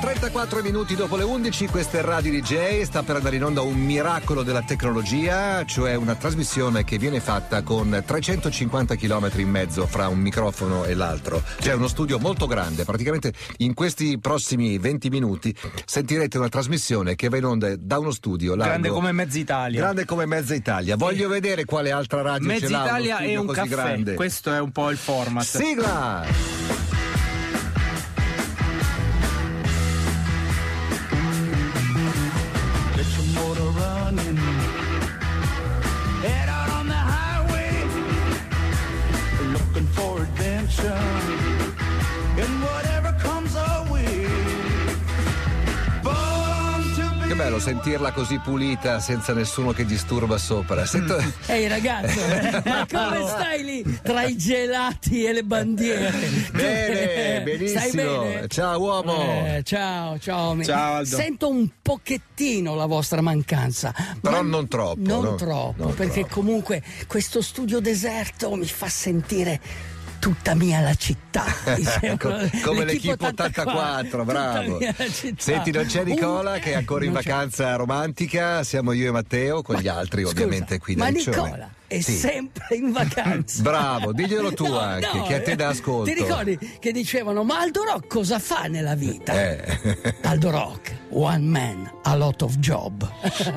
34 minuti dopo le 11, questa è Radio DJ, sta per andare in onda un miracolo della tecnologia, cioè una trasmissione che viene fatta con 350 km in mezzo fra un microfono e l'altro. C'è uno studio molto grande, praticamente in questi prossimi 20 minuti sentirete una trasmissione che va in onda da uno studio largo, grande come mezza Italia. Grande come mezza Italia. Voglio vedere quale altra radio mezza ce l'ha. Italia è un caffè. Grande. Questo è un po' il format. Sigla! Bello sentirla così pulita senza nessuno che disturba sopra. Sento... Mm. Ehi ragazzo, ma come stai lì tra i gelati e le bandiere? Bene, benissimo. Bene? Ciao uomo. Eh, ciao, ciao. Ciao Aldo. Sento un pochettino la vostra mancanza. Però non troppo. Non no? troppo, non perché troppo. comunque questo studio deserto mi fa sentire tutta mia la città. Ecco, come l'equipo 84, 84 bravo. Senti, non c'è Nicola Scusa, che è ancora in vacanza romantica, siamo io e Matteo con ma, gli altri scusa, ovviamente qui da Riccione. Nicola è sì. sempre in vacanza. Bravo, diglielo tu no, anche, no, che a te dà ascolto. Ti ricordi che dicevano, ma Aldo Rock cosa fa nella vita? Eh. Aldo Rock, one man, a lot of job.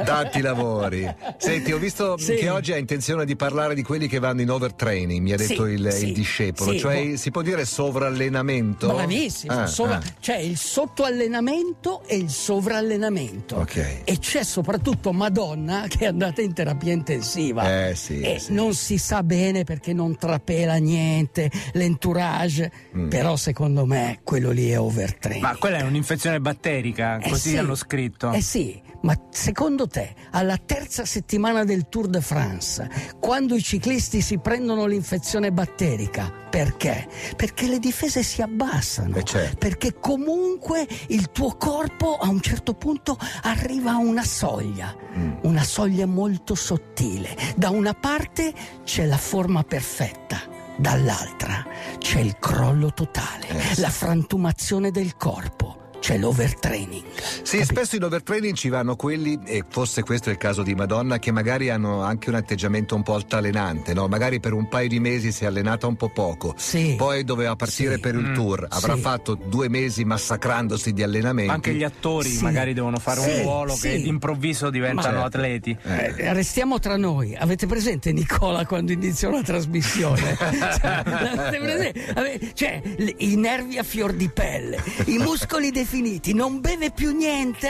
Tanti lavori. Senti, ho visto sì. che oggi ha intenzione di parlare di quelli che vanno in overtraining, mi ha detto sì, il, il, discepolo, cioè si può dire sovrallenamento? Bravissimo, ah, sovra- ah. c'è il sottoallenamento e il sovrallenamento. Okay. E c'è soprattutto Madonna che è andata in terapia intensiva. Eh sì. E sì. non si sa bene perché non trapela niente, l'entourage, mm. però secondo me quello lì è overtraining. Ma quella è un'infezione batterica, eh così sì. hanno scritto. Eh sì, ma secondo te, alla terza settimana del Tour de France, quando i ciclisti si prendono l'infezione batterica, perché? Perché le difese si abbassano, eh certo. perché comunque il tuo corpo a un certo punto arriva a una soglia, mm. una soglia molto sottile. Da una parte c'è la forma perfetta, dall'altra c'è il crollo totale, eh la frantumazione del corpo c'è l'overtraining. Sì, Capi- spesso in overtraining ci vanno quelli, e fosse questo il caso di Madonna, che magari hanno anche un atteggiamento un po' altalenante, no? Magari per un paio di mesi si è allenata un po' poco, Sì. poi doveva partire Sì. per il Mm. tour, avrà Sì. fatto due mesi massacrandosi di allenamenti. Anche gli attori Sì. magari devono fare Sì, un ruolo sì. che d'improvviso diventano Ma- atleti. Eh. Eh, Restiamo tra noi. Avete presente Nicola quando iniziò la trasmissione? cioè, cioè, i nervi a fior di pelle, i muscoli definiti, non beve più niente?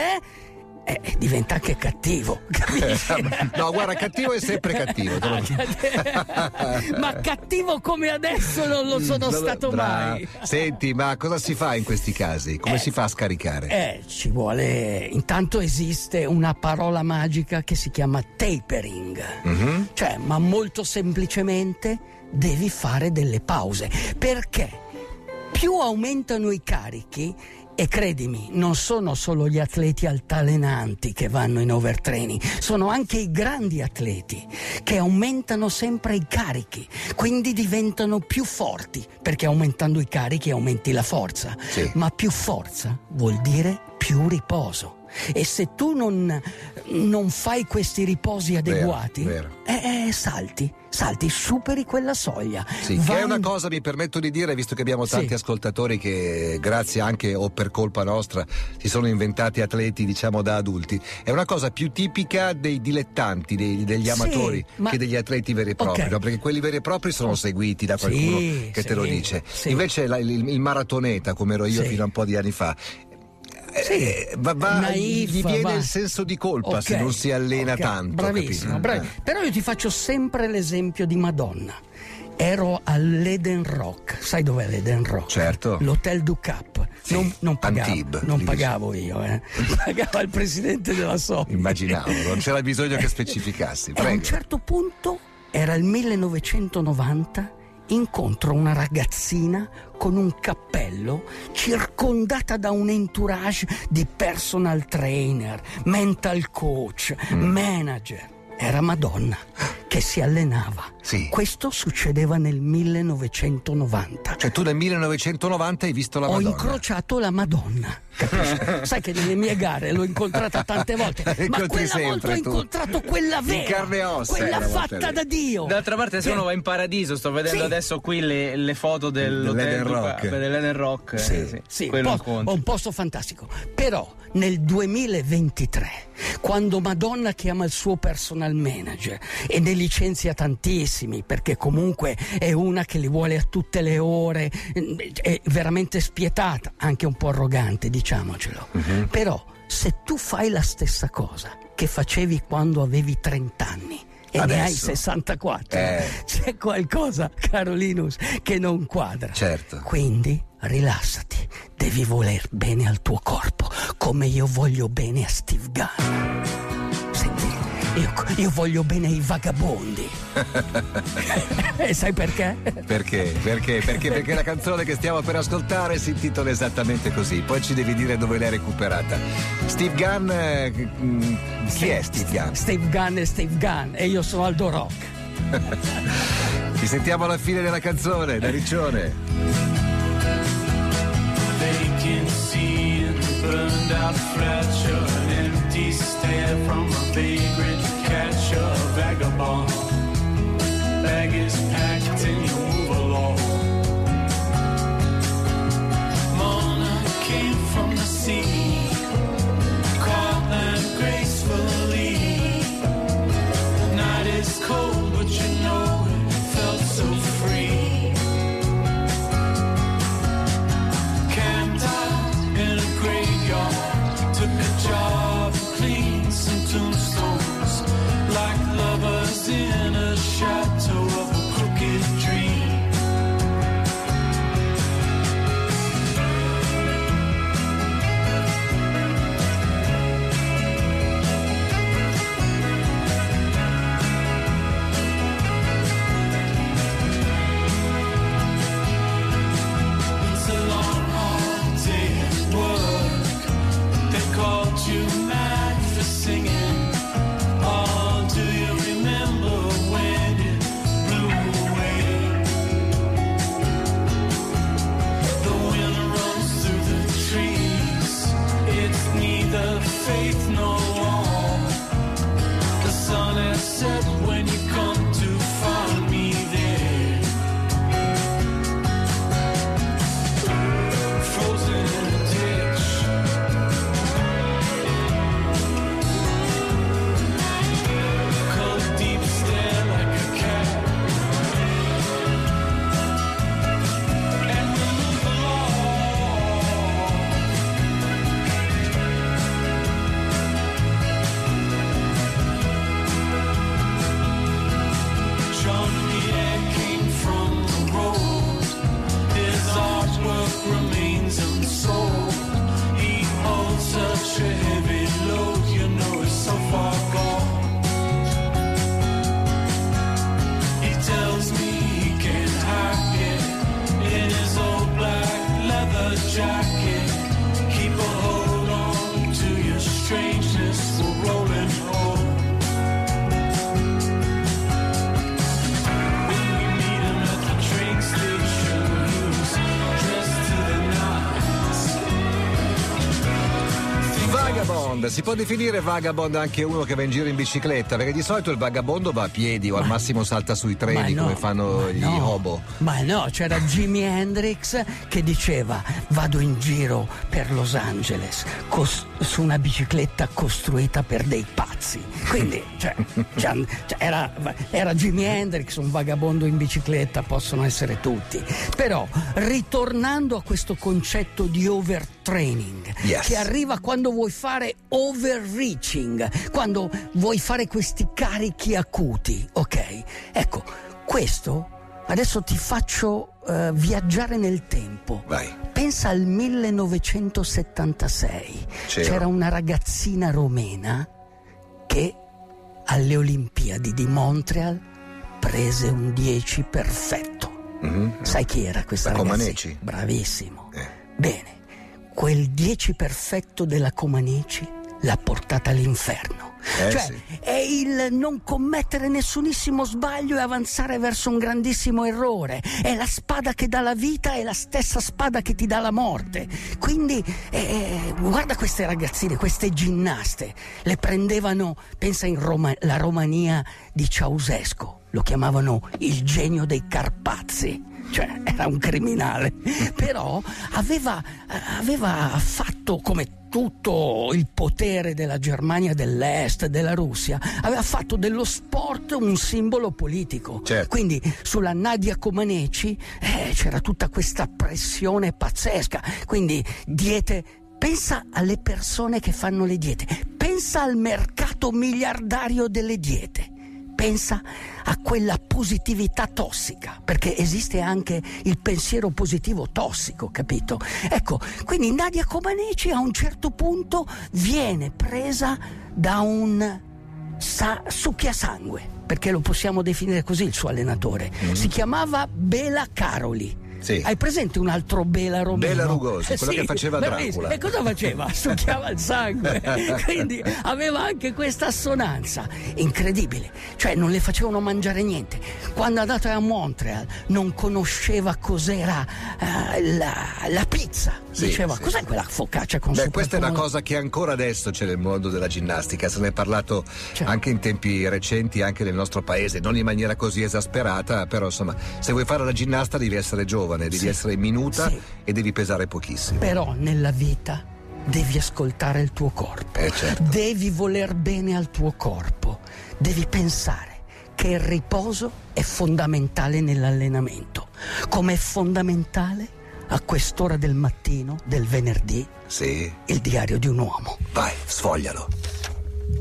Eh, diventa anche cattivo, capisci? no, guarda, cattivo è sempre cattivo. dico. Ma cattivo come adesso non lo sono Dove- stato Bra- mai. Senti, ma cosa si fa in questi casi? Come Eh. si fa a scaricare? Eh, ci vuole. Intanto esiste una parola magica che si chiama tapering. Mhm. Cioè, ma molto semplicemente devi fare delle pause. Perché più aumentano i carichi, e credimi, non sono solo gli atleti altalenanti che vanno in overtraining, sono anche i grandi atleti che aumentano sempre i carichi, quindi diventano più forti, perché aumentando i carichi aumenti la forza. Sì. Ma più forza vuol dire più riposo. E se tu non, non fai questi riposi adeguati, vero. eh, eh, salti, salti, superi quella soglia. Sì, che è una cosa, mi permetto di dire, visto che abbiamo tanti Sì. ascoltatori che grazie anche o per colpa nostra si sono inventati atleti diciamo da adulti, è una cosa più tipica dei dilettanti, dei- degli Sì, amatori ma- che degli atleti veri e propri, Ok. no? perché quelli veri e propri sono seguiti da qualcuno Sì, che te sì, lo dice. sì. Invece la- il, il maratoneta, come ero io Sì. fino a un po' di anni fa, eh, va- va- Naif, gli viene va. il senso di colpa se Ok, non si allena ok, tanto. Bravissimo, capito? bravi- Eh. Però io ti faccio sempre l'esempio di Madonna. Ero all'Eden Rock, sai dov'è l'Eden Rock? Certo. L'Hotel du Cap. Sì, non, non pagavo, Antibes, non pagavo io, eh. pagava il presidente della SOP. Immaginavo, non c'era bisogno che specificassi. E a un Prego. certo punto, era il 1990, incontro una ragazzina con un cappello circondata da un entourage di personal trainer, mental coach, Mm. manager. Era Madonna che si allenava Sì. Questo succedeva nel 1990. Cioè tu nel 1990 hai visto la Ho Madonna. incrociato la Madonna. capisci? Sai che nelle mie gare l'ho incontrata tante volte, ma quella sempre, volta ho tu. incontrato quella In vera, carne e ossa quella fatta lì. da Dio. D'altra parte, se Che- uno va in paradiso, sto vedendo Sì. adesso qui le, le foto dell'hotel Dell'Eden Rock. dell'Eden Rock. eh, Sì, sì, sì, quello un, po- un posto fantastico. Però nel 2023, quando Madonna chiama il suo personal manager e ne licenzia tantissimi, perché comunque è una che li vuole a tutte le ore, è veramente spietata, anche un po' arrogante, diciamocelo. Mhm. Però se tu fai la stessa cosa che facevi quando avevi 30 anni, e ne hai Adesso? 64. Eh. C'è qualcosa, Carolinus, che non quadra. Certo. Quindi rilassati, devi voler bene al tuo corpo, come io voglio bene a Steve Gunn. Io, io voglio bene ai vagabondi. e sai perché? Perché? Perché? Perché? Perché la canzone che stiamo per ascoltare si intitola esattamente così. Poi ci devi dire dove l'hai recuperata. Steve Gunn. eh, mm, chi è Steve Gunn? Steve Gunn e Steve Gunn e io sono Aldo Rock. Ci sentiamo alla fine della canzone, da Riccione. vacancy and the burned out an empty stare from a vagrant catcher, vagabond. Bag is packed faith Vagabond, si può definire vagabond anche uno che va in giro in bicicletta? Perché di solito il vagabondo va a piedi o al massimo salta sui treni Ma no, come fanno ma gli no, hobo. Ma no, c'era Jimi Hendrix che diceva vado in giro per Los Angeles cos- su una bicicletta costruita per dei pazzi. Quindi cioè, cioè, era, era Jimi Hendrix, un vagabondo in bicicletta, possono essere tutti. Però ritornando a questo concetto di overtraining Yes. che arriva quando vuoi fare overreaching, quando vuoi fare questi carichi acuti, ok? Ecco, questo adesso ti faccio eh, viaggiare nel tempo. Vai. Pensa al 1976. C'era. C'era una ragazzina romena che alle Olimpiadi di Montreal prese un 10 perfetto. Mhm. Sai chi era questa La ragazzina? Comaneci? Bravissimo. Eh. Bene, quel 10 perfetto della Comaneci l'ha portata all'inferno Eh, cioè, sì. è il non commettere nessunissimo sbaglio e avanzare verso un grandissimo errore. È la spada che dà la vita e la stessa spada che ti dà la morte. Quindi, eh, guarda queste ragazzine, queste ginnaste, le prendevano, pensa in Roma, la Romania di Ceausescu, lo chiamavano il genio dei Carpazi. Cioè, era un criminale, però aveva, eh, aveva fatto come tutto il potere della Germania dell'Est, della Russia, aveva fatto dello sport un simbolo politico. Certo. Quindi sulla Nadia Comaneci eh, c'era tutta questa pressione pazzesca. Quindi diete, pensa alle persone che fanno le diete, pensa al mercato miliardario delle diete. Pensa a quella positività tossica, perché esiste anche il pensiero positivo tossico, capito? Ecco, quindi Nadia Comaneci a un certo punto viene presa da un sa- succhiasangue, perché lo possiamo definire così il suo allenatore. Si chiamava Bela Caroli. Sì. Hai presente un altro Bela Romano? Bela Lugosi, quello che faceva. Dracula. E cosa faceva? Succhiava il sangue. Quindi aveva anche questa assonanza incredibile. Cioè non le facevano mangiare niente. Quando è andato a Montreal non conosceva cos'era eh, la, la pizza. Sì, Diceva, sì, cos'è sì. quella focaccia con Beh, questa è una pomodoro?" cosa che ancora adesso c'è nel mondo della ginnastica, se ne è parlato Certo. anche in tempi recenti, anche nel nostro paese, non in maniera così esasperata, però insomma, se vuoi fare la ginnasta devi essere giovane, devi Sì. essere minuta Sì. e devi pesare pochissimo. Però nella vita devi ascoltare il tuo corpo. Eh, certo. Devi voler bene al tuo corpo. Devi pensare che il riposo è fondamentale nell'allenamento, come è fondamentale a quest'ora del mattino del venerdì Sì, il diario di un uomo. vai, sfoglialo.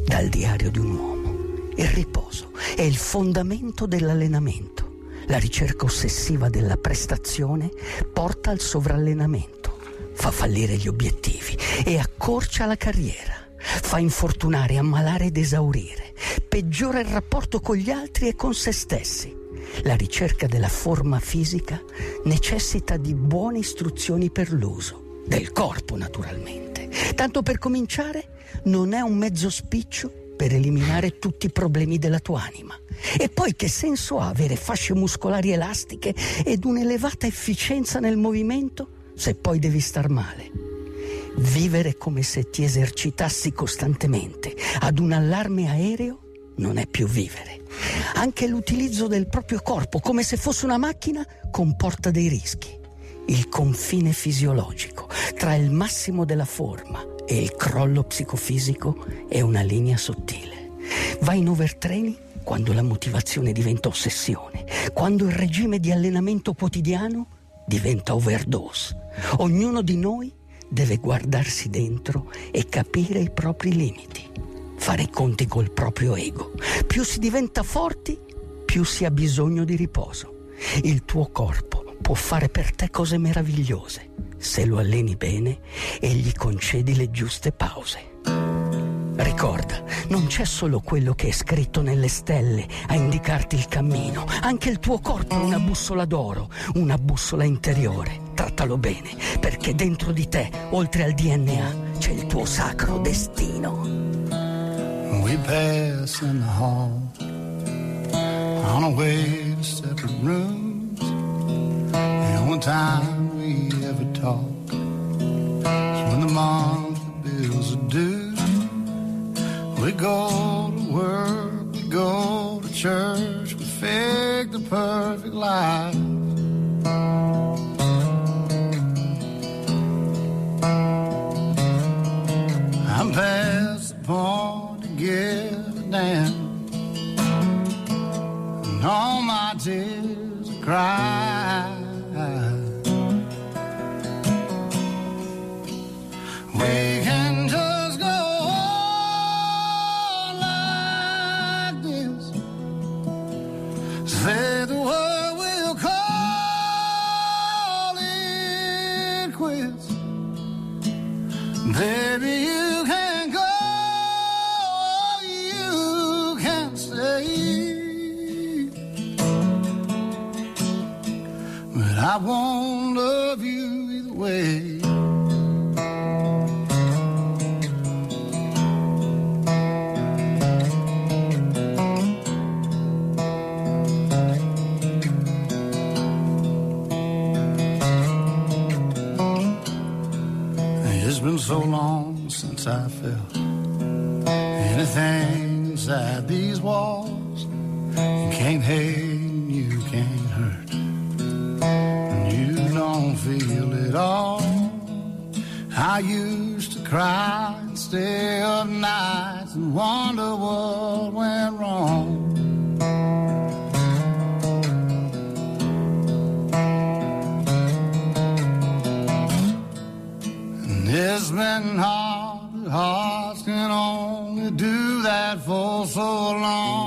Dal diario di un uomo. Il riposo è il fondamento dell'allenamento. La ricerca ossessiva della prestazione porta al sovrallenamento, fa fallire gli obiettivi e accorcia la carriera. Fa infortunare, ammalare ed esaurire. Peggiora il rapporto con gli altri e con se stessi. La ricerca della forma fisica necessita di buone istruzioni per l'uso, del corpo naturalmente. Tanto per cominciare, non è un mezzo spiccio per eliminare tutti i problemi della tua anima. E poi che senso ha avere fasce muscolari elastiche ed un'elevata efficienza nel movimento se poi devi star male? Vivere come se ti esercitassi costantemente ad un allarme aereo non è più vivere. Anche l'utilizzo del proprio corpo come se fosse una macchina comporta dei rischi. Il confine fisiologico tra il massimo della forma e il crollo psicofisico è una linea sottile. Vai in overtraining quando la motivazione diventa ossessione, quando il regime di allenamento quotidiano diventa overdose. Ognuno di noi deve guardarsi dentro e capire i propri limiti, fare i conti col proprio ego. Più si diventa forti, più si ha bisogno di riposo. Il tuo corpo può fare per te cose meravigliose se lo alleni bene e gli concedi le giuste pause. Ricorda, non c'è solo quello che è scritto nelle stelle a indicarti il cammino, anche il tuo corpo è una bussola d'oro, una bussola interiore. Trattalo bene, perché dentro di te, oltre al DNA, c'è il tuo sacro destino. We pass in the hall on our way to separate rooms. The only time talk is when the monthly bills are due. We go to work, we go to church, we fake the perfect life. I'm past the point to give a damn. And all my tears are cry. is. Baby, inside these walls. You can't hate, you can't hurt, and you don't feel it all. I used to cry and stay up nights and wonder what went wrong. And it's been hard, but so long.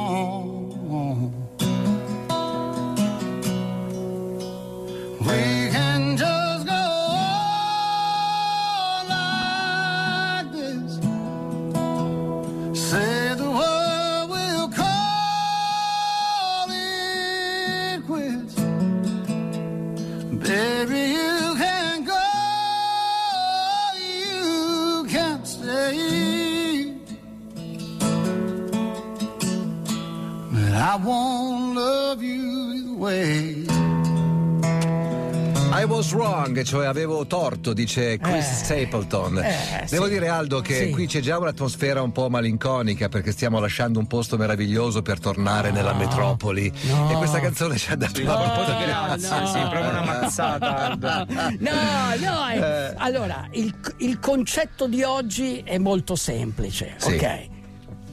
Wrong, cioè avevo torto, dice Chris Eh, Stapleton. eh, Devo sì. dire, Aldo, che Sì. qui c'è già un'atmosfera un po' malinconica perché stiamo lasciando un posto meraviglioso per tornare nella metropoli. no. E questa canzone ci ha dato un po' di grazie, no. sì, proprio una mazzata. Aldo. No, no, eh, allora il, il concetto di oggi è molto semplice, Sì. ok?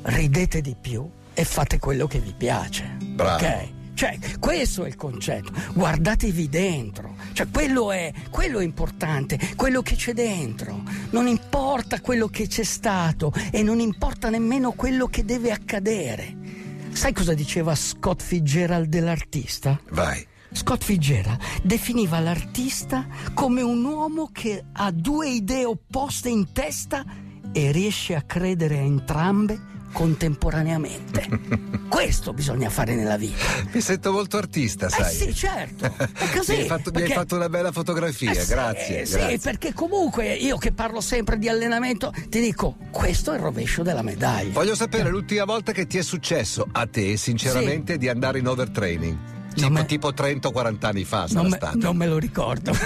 Ridete di più e fate quello che vi piace, Bravo. ok? Cioè, questo è il concetto. Guardatevi dentro. Cioè, quello è, quello è importante, quello che c'è dentro. Non importa quello che c'è stato e non importa nemmeno quello che deve accadere. Sai cosa diceva Scott Fitzgerald dell'artista? Vai. Scott Fitzgerald definiva l'artista come un uomo che ha due idee opposte in testa e riesce a credere a entrambe contemporaneamente. Questo bisogna fare nella vita. Mi sento molto artista, Eh sai. sì, certo. È così. Mi hai fatto, mi hai perché- fatto una bella fotografia, Eh sì, grazie. eh sì, grazie. perché comunque io che parlo sempre di allenamento ti dico, questo è il rovescio della medaglia. Voglio sapere l'ultima volta che ti è successo a te, sinceramente, di andare in overtraining. Tipo, me- tipo 30 o 40 anni fa sarà non me, stato. non me lo ricordo.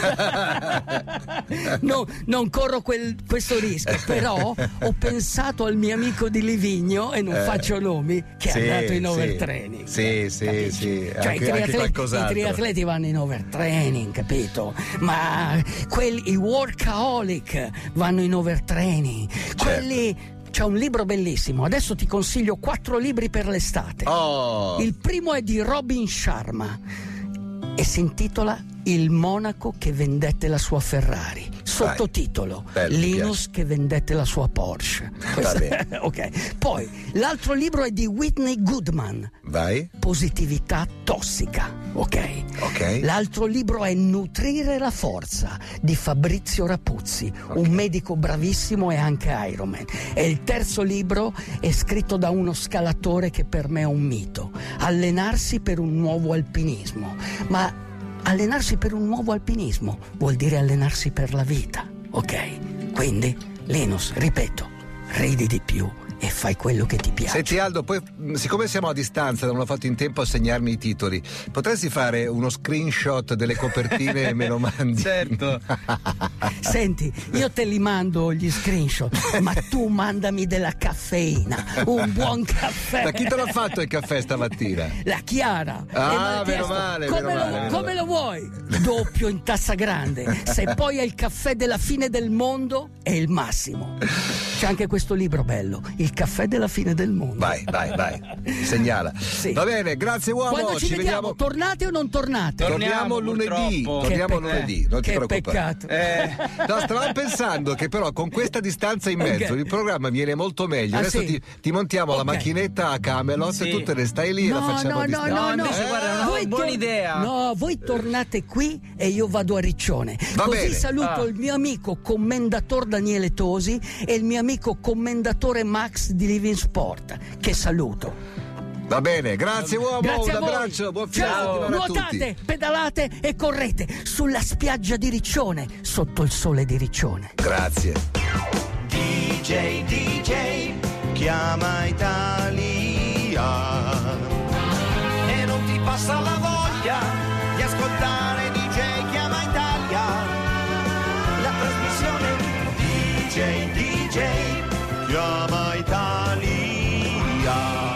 No, non corro quel- questo rischio, però ho pensato al mio amico di Livigno, e non Eh, faccio nomi, che sì, è andato in overtraining. Sì, sì, Capisci? sì, Cioè, anche- i, triatleti, i triatleti vanno in overtraining, capito? Ma quelli, i workaholic vanno in overtraining. Certo. Quelli. C'è un libro bellissimo, adesso ti consiglio quattro libri per l'estate. Oh, Il primo è di Robin Sharma e si intitola Il monaco che vendette la sua Ferrari. Sottotitolo Bello, Linus che vendette la sua Porsche. Ok. Poi l'altro libro è di Whitney Goodman, vai. Positività tossica. Ok. Ok. L'altro libro è Nutrire la forza di Fabrizio Rapuzzi, un medico bravissimo e anche Ironman. E il terzo libro è scritto da uno scalatore che per me è un mito, Allenarsi per un nuovo alpinismo. Ma allenarsi per un nuovo alpinismo vuol dire allenarsi per la vita, ok? Quindi, Linus, ripeto, ridi di più e fai quello che ti piace. Senti Aldo, poi mh, siccome siamo a distanza, non ho fatto in tempo a segnarmi i titoli, potresti fare uno screenshot delle copertine e me lo mandi? Certo. Senti, io te li mando gli screenshot, ma tu mandami della caffeina, un buon caffè. Da chi te l'ha fatto il caffè stamattina? La Chiara. Ah, meno male, come, meno lo, male, meno come male." lo vuoi? Doppio in tazza grande. Se poi è il caffè della fine del mondo, è il massimo. C'è anche questo libro bello, Il caffè della fine del mondo. Vai, vai, vai, segnala. Sì. Va bene, grazie uomo, Quando ci, vediamo, tornate o non tornate? Torniamo Torniamo, lunedì, purtroppo. torniamo lunedì, non ti che preoccupare. peccato. Eh, No, stavamo pensando che però con questa distanza in mezzo Ok. il programma viene molto meglio. Ah, Adesso sì? ti, ti montiamo la Ok. macchinetta a Camelot Sì. e tu te ne stai lì e la No, facciamo no, a no, distanza. no, No, no. invece, guarda, una Voi buona idea. No, voi tornate qui e io vado a Riccione. Va Così bene. saluto Ah. il mio amico commendator Daniele Tosi e il mio amico commendatore Max di Living Sport. Che saluto. Va bene, grazie uomo, Grazie un abbraccio, buon fine Ciao, nuotate, pedalate e correte sulla spiaggia di Riccione, sotto il sole di Riccione. Grazie. DJ, DJ, chiama Italia. E non ti passa la voglia